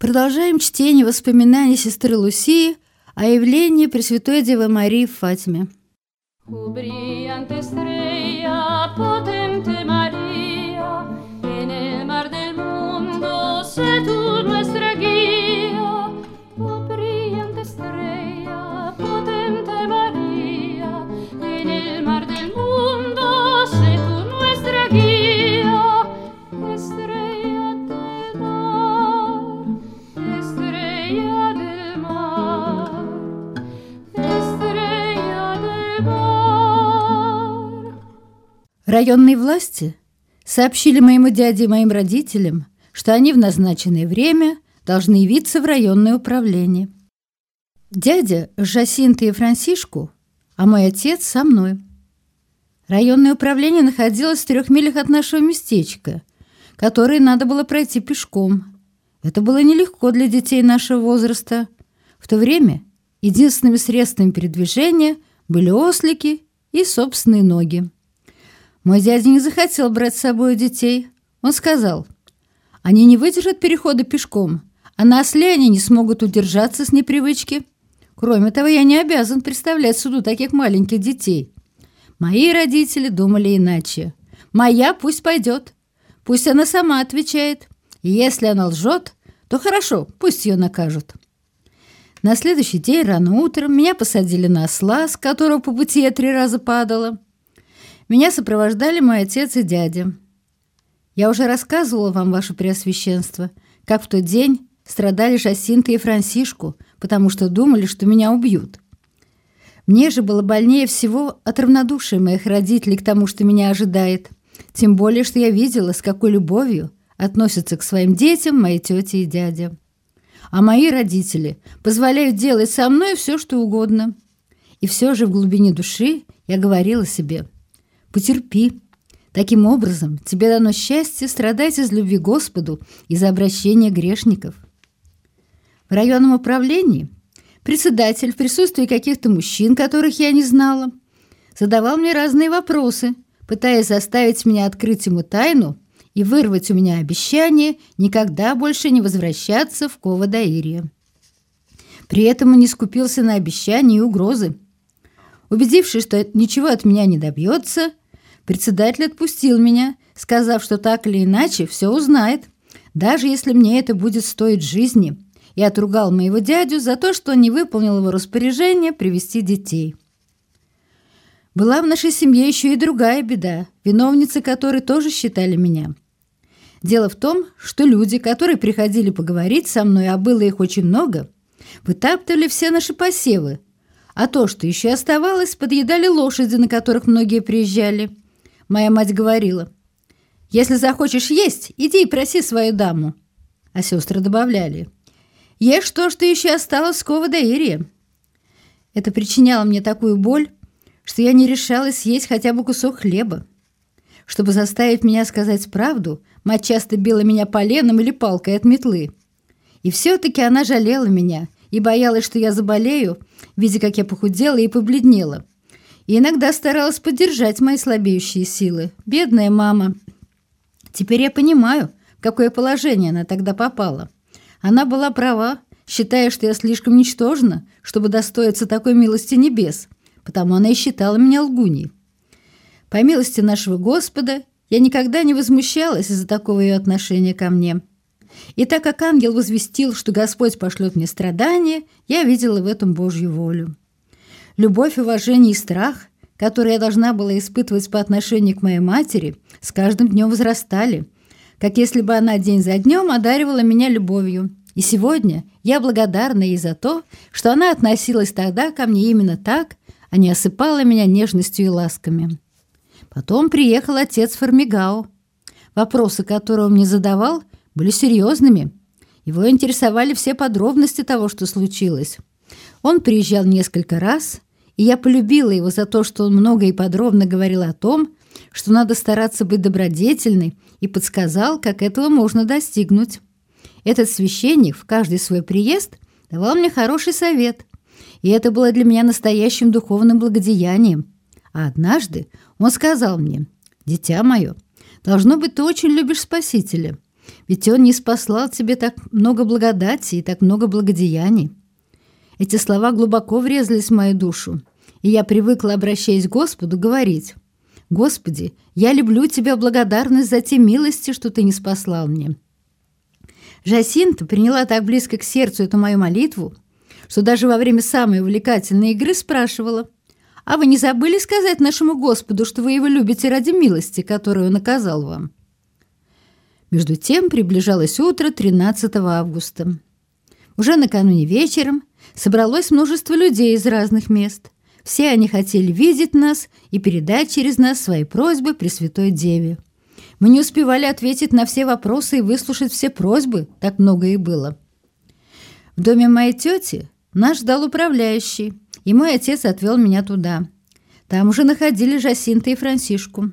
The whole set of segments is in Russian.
Продолжаем чтение воспоминаний сестры Лусии о явлении Пресвятой Девы Марии в Фатиме. Районные власти сообщили моему дяде и моим родителям, что они в назначенное время должны явиться в районное управление. Дядя с Жасинтой и Франсишку, а мой отец со мной. Районное управление находилось в трех милях от нашего местечка, которое надо было пройти пешком. Это было нелегко для детей нашего возраста. В то время единственными средствами передвижения были ослики и собственные ноги. Мой дядя не захотел брать с собой детей. Он сказал, они не выдержат перехода пешком, а на осле они не смогут удержаться с непривычки. Кроме того, я не обязан представлять суду таких маленьких детей. Мои родители думали иначе. Моя пусть пойдет. Пусть она сама отвечает. И если она лжет, то хорошо, пусть ее накажут. На следующий день рано утром меня посадили на осла, с которого по пути я три раза падала. Меня сопровождали мой отец и дядя. Я уже рассказывала вам, ваше преосвященство, как в тот день страдали Жасинта и Франсишку, потому что думали, что меня убьют. Мне же было больнее всего от равнодушия моих родителей к тому, что меня ожидает. Тем более, что я видела, с какой любовью относятся к своим детям мои тети и дядя. А мои родители позволяют делать со мной все, что угодно. И все же в глубине души я говорила себе – Потерпи. Таким образом, тебе дано счастье страдать из любви Господу и за обращение грешников. В районном управлении председатель в присутствии каких-то мужчин, которых я не знала, задавал мне разные вопросы, пытаясь заставить меня открыть ему тайну и вырвать у меня обещание никогда больше не возвращаться в Кова-Даирия. При этом он не скупился на обещания и угрозы. Убедившись, что ничего от меня не добьется, Председатель отпустил меня, сказав, что так или иначе все узнает, даже если мне это будет стоить жизни, и отругал моего дядю за то, что не выполнил его распоряжение привести детей. Была в нашей семье еще и другая беда, виновницы которой тоже считали меня. Дело в том, что люди, которые приходили поговорить со мной, а было их очень много, вытаптывали все наши посевы, а то, что еще оставалось, подъедали лошади, на которых многие приезжали – Моя мать говорила, «Если захочешь есть, иди и проси свою даму». А сестры добавляли, «Ешь то, что еще осталось с Кова-Даирия». Это причиняло мне такую боль, что я не решалась съесть хотя бы кусок хлеба. Чтобы заставить меня сказать правду, мать часто била меня поленом или палкой от метлы. И все-таки она жалела меня и боялась, что я заболею, видя, как я похудела и побледнела и иногда старалась поддержать мои слабеющие силы. Бедная мама. Теперь я понимаю, в какое положение она тогда попала. Она была права, считая, что я слишком ничтожна, чтобы достоиться такой милости небес, потому она и считала меня лгуней. По милости нашего Господа я никогда не возмущалась из-за такого ее отношения ко мне. И так как ангел возвестил, что Господь пошлет мне страдания, я видела в этом Божью волю. Любовь, уважение и страх, которые я должна была испытывать по отношению к моей матери, с каждым днем возрастали, как если бы она день за днем одаривала меня любовью. И сегодня я благодарна ей за то, что она относилась тогда ко мне именно так, а не осыпала меня нежностью и ласками. Потом приехал отец Формигао. Вопросы, которые он мне задавал, были серьезными. Его интересовали все подробности того, что случилось. Он приезжал несколько раз, и я полюбила его за то, что он много и подробно говорил о том, что надо стараться быть добродетельной, и подсказал, как этого можно достигнуть. Этот священник в каждый свой приезд давал мне хороший совет, и это было для меня настоящим духовным благодеянием. А однажды он сказал мне, «Дитя мое, должно быть, ты очень любишь Спасителя, Ведь Он не спаслал тебе так много благодати и так много благодеяний. Эти слова глубоко врезались в мою душу, и я привыкла, обращаясь к Господу, говорить, «Господи, я люблю Тебя благодарность за те милости, что Ты не спаслал мне». Жасинта приняла так близко к сердцу эту мою молитву, что даже во время самой увлекательной игры спрашивала, «А вы не забыли сказать нашему Господу, что вы его любите ради милости, которую он оказал вам?» Между тем приближалось утро 13 августа. Уже накануне вечером собралось множество людей из разных мест. Все они хотели видеть нас и передать через нас свои просьбы Пресвятой Деве. Мы не успевали ответить на все вопросы и выслушать все просьбы, так много и было. В доме моей тети нас ждал управляющий, и мой отец отвел меня туда. Там уже находили Жасинта и Франсишку.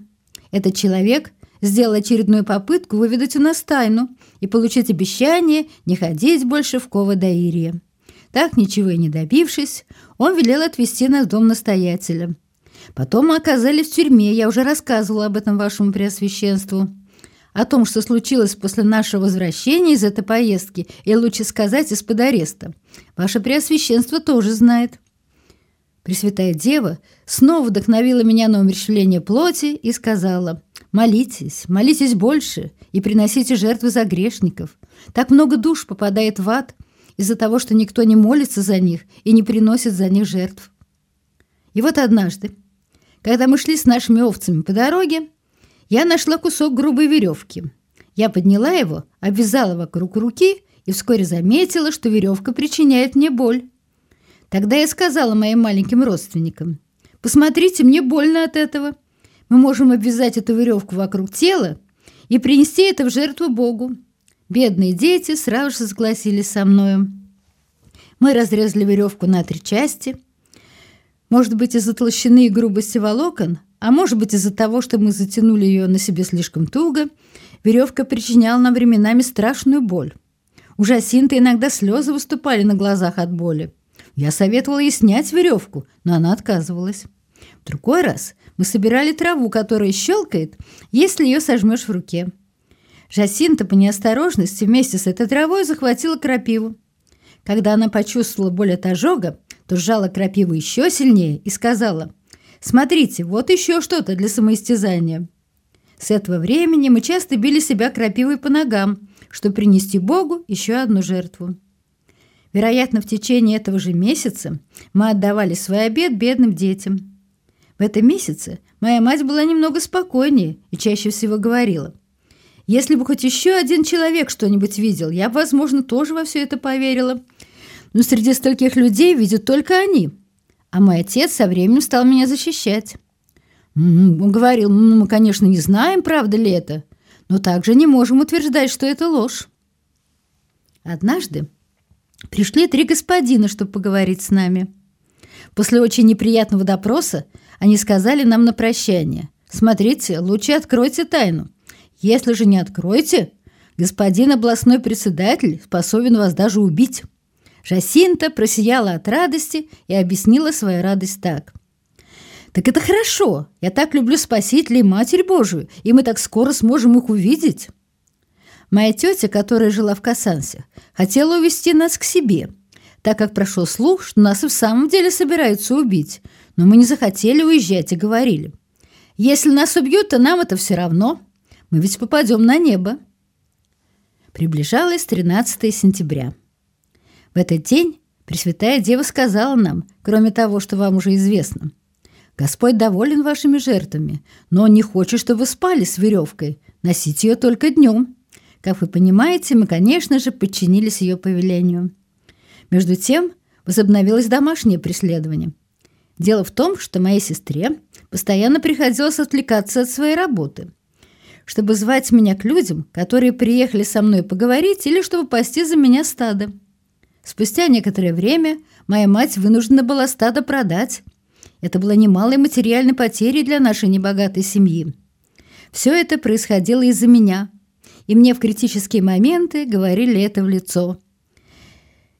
Этот человек сделал очередную попытку выведать у нас тайну и получить обещание не ходить больше в Кова-Даирье. Так, ничего и не добившись, он велел отвезти нас в дом настоятеля. Потом мы оказались в тюрьме, я уже рассказывала об этом вашему преосвященству. О том, что случилось после нашего возвращения из этой поездки, и лучше сказать, из-под ареста. Ваше преосвященство тоже знает. Пресвятая Дева снова вдохновила меня на умерщвление плоти и сказала, «Молитесь, молитесь больше и приносите жертвы за грешников. Так много душ попадает в ад из-за того, что никто не молится за них и не приносит за них жертв». И вот однажды, когда мы шли с нашими овцами по дороге, я нашла кусок грубой веревки. Я подняла его, обвязала вокруг руки и вскоре заметила, что веревка причиняет мне боль. Тогда я сказала моим маленьким родственникам, «Посмотрите, мне больно от этого. Мы можем обвязать эту веревку вокруг тела и принести это в жертву Богу». Бедные дети сразу же согласились со мною. Мы разрезали веревку на три части. Может быть, из-за толщины и грубости волокон, а может быть, из-за того, что мы затянули ее на себе слишком туго, веревка причиняла нам временами страшную боль. У Жасинты иногда слезы выступали на глазах от боли. Я советовала ей снять веревку, но она отказывалась. В другой раз мы собирали траву, которая щелкает, если ее сожмешь в руке. Жасинта по неосторожности вместе с этой травой захватила крапиву. Когда она почувствовала боль от ожога, то сжала крапиву еще сильнее и сказала, «Смотрите, вот еще что-то для самоистязания». С этого времени мы часто били себя крапивой по ногам, чтобы принести Богу еще одну жертву. Вероятно, в течение этого же месяца мы отдавали свой обед бедным детям. В этом месяце моя мать была немного спокойнее и чаще всего говорила, «Если бы хоть еще один человек что-нибудь видел, я бы, возможно, тоже во все это поверила. Но среди стольких людей видят только они». А мой отец со временем стал меня защищать. Он говорил, ну, мы, конечно, не знаем, правда ли это, но также не можем утверждать, что это ложь. Однажды Пришли три господина, чтобы поговорить с нами. После очень неприятного допроса они сказали нам на прощание. «Смотрите, лучше откройте тайну. Если же не откроете, господин областной председатель способен вас даже убить». Жасинта просияла от радости и объяснила свою радость так. «Так это хорошо. Я так люблю Спасителя и Матерь Божию, и мы так скоро сможем их увидеть». Моя тетя, которая жила в Касансе, хотела увести нас к себе, так как прошел слух, что нас и в самом деле собираются убить. Но мы не захотели уезжать и говорили, если нас убьют, то нам это все равно. Мы ведь попадем на небо. Приближалось 13 сентября. В этот день Пресвятая Дева сказала нам, кроме того, что вам уже известно, «Господь доволен вашими жертвами, но Он не хочет, чтобы вы спали с веревкой. Носите ее только днем». Как вы понимаете, мы, конечно же, подчинились ее повелению. Между тем возобновилось домашнее преследование. Дело в том, что моей сестре постоянно приходилось отвлекаться от своей работы, чтобы звать меня к людям, которые приехали со мной поговорить или чтобы пасти за меня стадо. Спустя некоторое время моя мать вынуждена была стадо продать. Это было немалой материальной потерей для нашей небогатой семьи. Все это происходило из-за меня – и мне в критические моменты говорили это в лицо.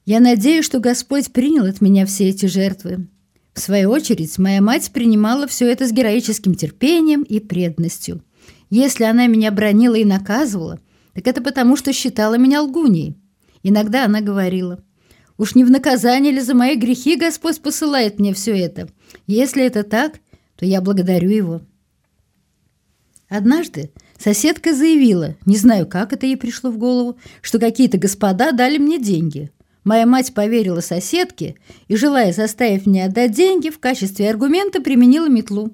Я надеюсь, что Господь принял от меня все эти жертвы. В свою очередь, моя мать принимала все это с героическим терпением и преданностью. Если она меня бронила и наказывала, Так это потому, что считала меня лгуней. Иногда она говорила, «Уж не в наказание ли за мои грехи Господь посылает мне все это? Если это так, то я благодарю Его». Однажды соседка заявила, не знаю, как это ей пришло в голову, что какие-то господа дали мне деньги. Моя мать поверила соседке и, желая заставить меня отдать деньги, в качестве аргумента применила метлу.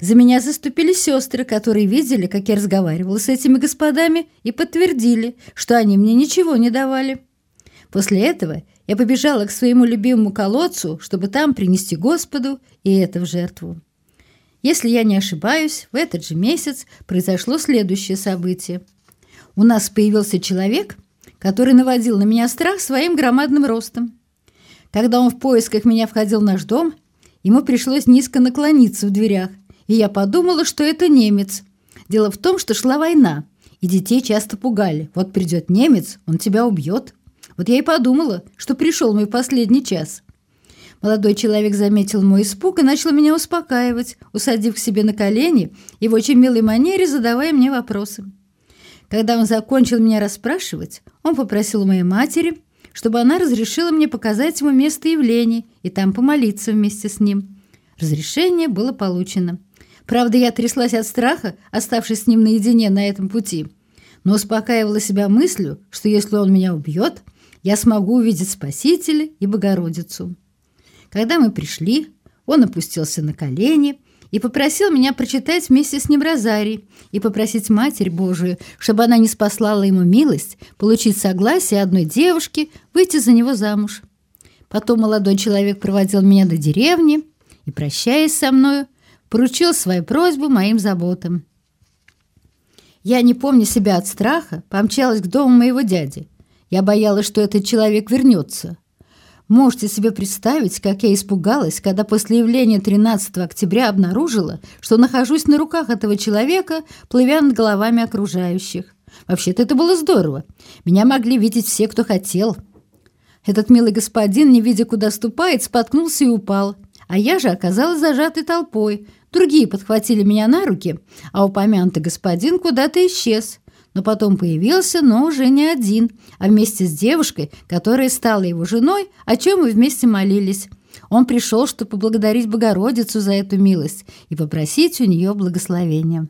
За меня заступили сестры, которые видели, как я разговаривала с этими господами, и подтвердили, что они мне ничего не давали. После этого я побежала к своему любимому колодцу, чтобы там принести Господу и это в жертву. Если я не ошибаюсь, в этот же месяц произошло следующее событие. У нас появился человек, который наводил на меня страх своим громадным ростом. Когда он в поисках меня входил в наш дом, ему пришлось низко наклониться в дверях – и я подумала, что это немец. Дело в том, что шла война, и детей часто пугали. Вот придет немец, он тебя убьет. Вот я и подумала, что пришел мой последний час. Молодой человек заметил мой испуг и начал меня успокаивать, усадив к себе на колени и в очень милой манере задавая мне вопросы. Когда он закончил меня расспрашивать, он попросил у моей матери, чтобы она разрешила мне показать ему место явления и там помолиться вместе с ним. Разрешение было получено. Правда, я тряслась от страха, оставшись с ним наедине на этом пути, но успокаивала себя мыслью, что если он меня убьет, я смогу увидеть Спасителя и Богородицу. Когда мы пришли, он опустился на колени и попросил меня прочитать вместе с ним розарий и попросить Матерь Божию, чтобы она не спаслала ему милость получить согласие одной девушки выйти за него замуж. Потом молодой человек проводил меня до деревни и, прощаясь со мною, поручил свою просьбу моим заботам. Я, не помня себя от страха, помчалась к дому моего дяди. Я боялась, что этот человек вернется. Можете себе представить, как я испугалась, когда после явления 13 октября обнаружила, что нахожусь на руках этого человека, плывя над головами окружающих. Вообще-то это было здорово. Меня могли видеть все, кто хотел. Этот милый господин, не видя, куда ступает, споткнулся и упал. А я же оказалась зажатой толпой, Другие подхватили меня на руки, а упомянутый господин куда-то исчез. Но потом появился, но уже не один, а вместе с девушкой, которая стала его женой, о чем мы вместе молились. Он пришел, чтобы поблагодарить Богородицу за эту милость и попросить у нее благословения.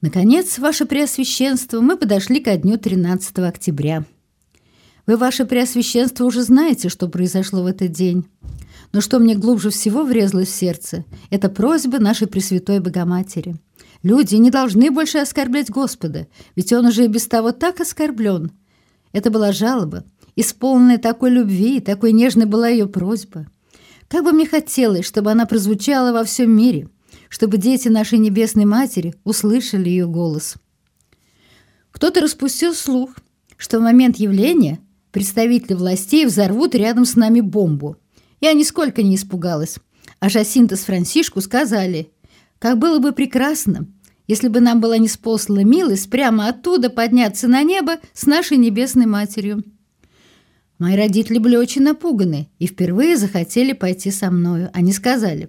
Наконец, Ваше Преосвященство, мы подошли ко дню 13 октября. Вы, Ваше Преосвященство, уже знаете, что произошло в этот день. Но что мне глубже всего врезалось в сердце, это просьба нашей Пресвятой Богоматери. Люди не должны больше оскорблять Господа, ведь Он уже и без того так оскорблен. Это была жалоба, исполненная такой любви, такой нежной была ее просьба. Как бы мне хотелось, чтобы она прозвучала во всем мире, чтобы дети нашей Небесной Матери услышали ее голос. Кто-то распустил слух, что в момент явления представители властей взорвут рядом с нами бомбу – я нисколько не испугалась. А Жасинта с Франсишку сказали, как было бы прекрасно, если бы нам была неспослана милость прямо оттуда подняться на небо с нашей небесной матерью. Мои родители были очень напуганы и впервые захотели пойти со мною. Они сказали,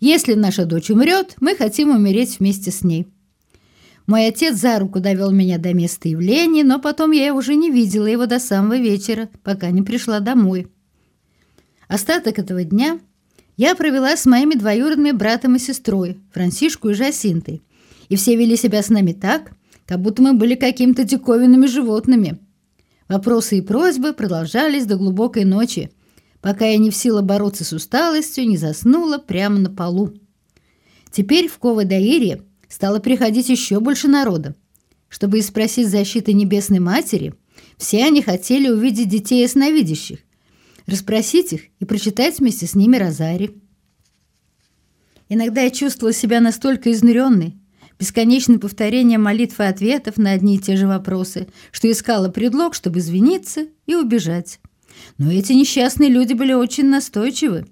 если наша дочь умрет, мы хотим умереть вместе с ней. Мой отец за руку довел меня до места явления, но потом я уже не видела его до самого вечера, пока не пришла домой. Остаток этого дня я провела с моими двоюродными братом и сестрой, Франсишку и Жасинтой. И все вели себя с нами так, как будто мы были какими-то диковинными животными. Вопросы и просьбы продолжались до глубокой ночи, пока я не в силах бороться с усталостью, не заснула прямо на полу. Теперь в Кова-Даире стало приходить еще больше народа. Чтобы спросить защиты Небесной Матери, все они хотели увидеть детей ясновидящих, расспросить их и прочитать вместе с ними розари. Иногда я чувствовала себя настолько изнуренной, бесконечным повторением молитв и ответов на одни и те же вопросы, что искала предлог, чтобы извиниться и убежать. Но эти несчастные люди были очень настойчивы,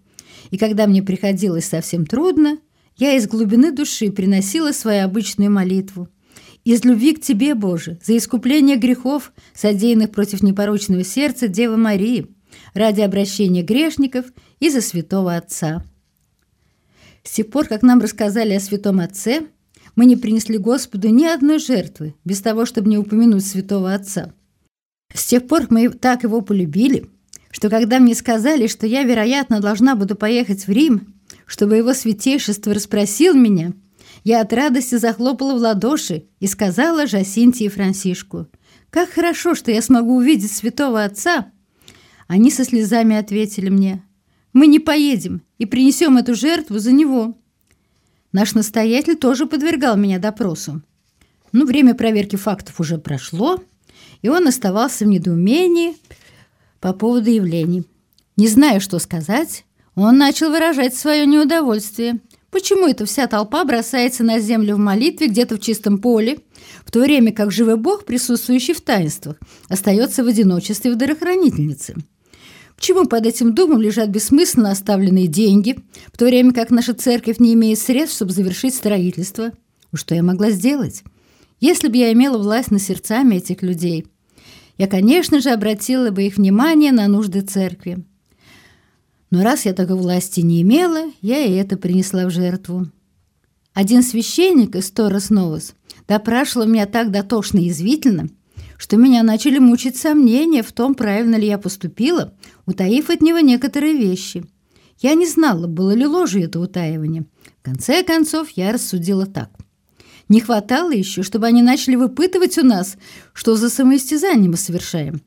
и когда мне приходилось совсем трудно, я из глубины души приносила свою обычную молитву. Из любви к Тебе, Боже, за искупление грехов, содеянных против непорочного сердца Девы Марии – ради обращения грешников и за святого Отца. С тех пор, как нам рассказали о святом Отце, мы не принесли Господу ни одной жертвы, без того, чтобы не упомянуть святого Отца. С тех пор мы так его полюбили, что когда мне сказали, что я, вероятно, должна буду поехать в Рим, чтобы его святейшество расспросил меня, я от радости захлопала в ладоши и сказала Жасинте и Франсишку, «Как хорошо, что я смогу увидеть святого отца!» Они со слезами ответили мне, «Мы не поедем и принесем эту жертву за него». Наш настоятель тоже подвергал меня допросу. Ну, время проверки фактов уже прошло, и он оставался в недоумении по поводу явлений. Не зная, что сказать, он начал выражать свое неудовольствие. Почему эта вся толпа бросается на землю в молитве где-то в чистом поле, в то время как живой Бог, присутствующий в таинствах, остается в одиночестве в дарохранительнице? Почему под этим домом лежат бессмысленно оставленные деньги, в то время как наша церковь не имеет средств, чтобы завершить строительство? Что я могла сделать? Если бы я имела власть над сердцами этих людей, я, конечно же, обратила бы их внимание на нужды церкви. Но раз я такой власти не имела, я и это принесла в жертву. Один священник из Торос Новос допрашивал меня так дотошно и язвительно, что меня начали мучить сомнения в том, правильно ли я поступила, утаив от него некоторые вещи. Я не знала, было ли ложью это утаивание. В конце концов, я рассудила так. Не хватало еще, чтобы они начали выпытывать у нас, что за самоистязание мы совершаем.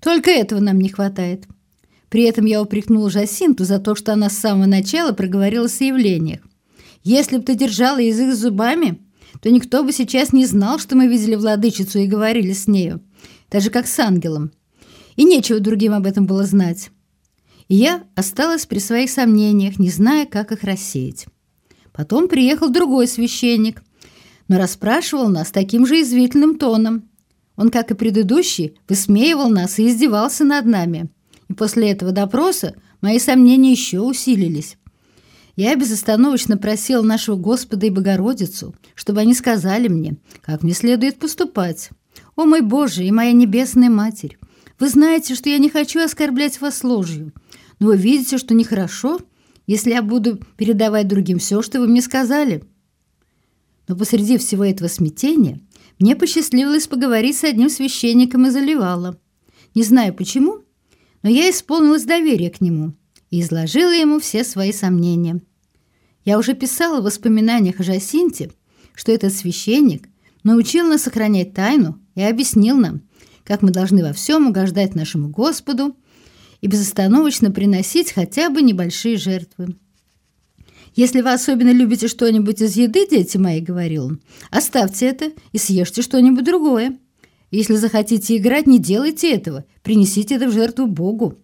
Только этого нам не хватает. При этом я упрекнул Жасинту за то, что она с самого начала проговорила о явлениях. Если бы ты держала язык зубами, то никто бы сейчас не знал, что мы видели владычицу и говорили с нею, даже как с ангелом. И нечего другим об этом было знать. И я осталась при своих сомнениях, не зная, как их рассеять. Потом приехал другой священник, но расспрашивал нас таким же извительным тоном. Он, как и предыдущий, высмеивал нас и издевался над нами – и после этого допроса мои сомнения еще усилились. Я безостановочно просил нашего Господа и Богородицу, чтобы они сказали мне, как мне следует поступать. О мой Боже и моя Небесная Матерь, вы знаете, что я не хочу оскорблять вас ложью, но вы видите, что нехорошо, если я буду передавать другим все, что вы мне сказали. Но посреди всего этого смятения мне посчастливилось поговорить с одним священником из Оливала. Не знаю почему, но я исполнилась доверия к нему и изложила ему все свои сомнения. Я уже писала в воспоминаниях о Жасинте, что этот священник научил нас сохранять тайну и объяснил нам, как мы должны во всем угождать нашему Господу и безостановочно приносить хотя бы небольшие жертвы. «Если вы особенно любите что-нибудь из еды, дети мои, — говорил он, — оставьте это и съешьте что-нибудь другое. Если захотите играть, не делайте этого. Принесите это в жертву Богу.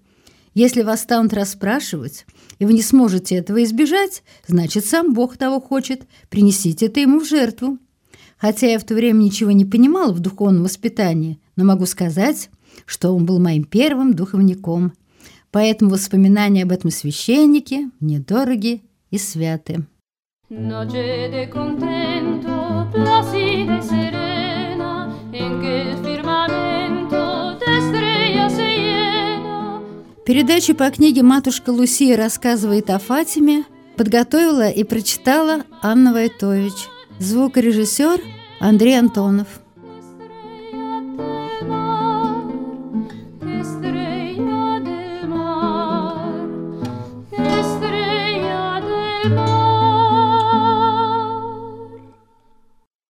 Если вас станут расспрашивать, и вы не сможете этого избежать, значит, сам Бог того хочет. Принесите это ему в жертву. Хотя я в то время ничего не понимала в духовном воспитании, но могу сказать, что он был моим первым духовником. Поэтому воспоминания об этом священнике мне дороги и святы. Noche de contento, placida y serena, en que Передачу по книге «Матушка Лусия рассказывает о Фатиме» подготовила и прочитала Анна Войтович. Звукорежиссер Андрей Антонов.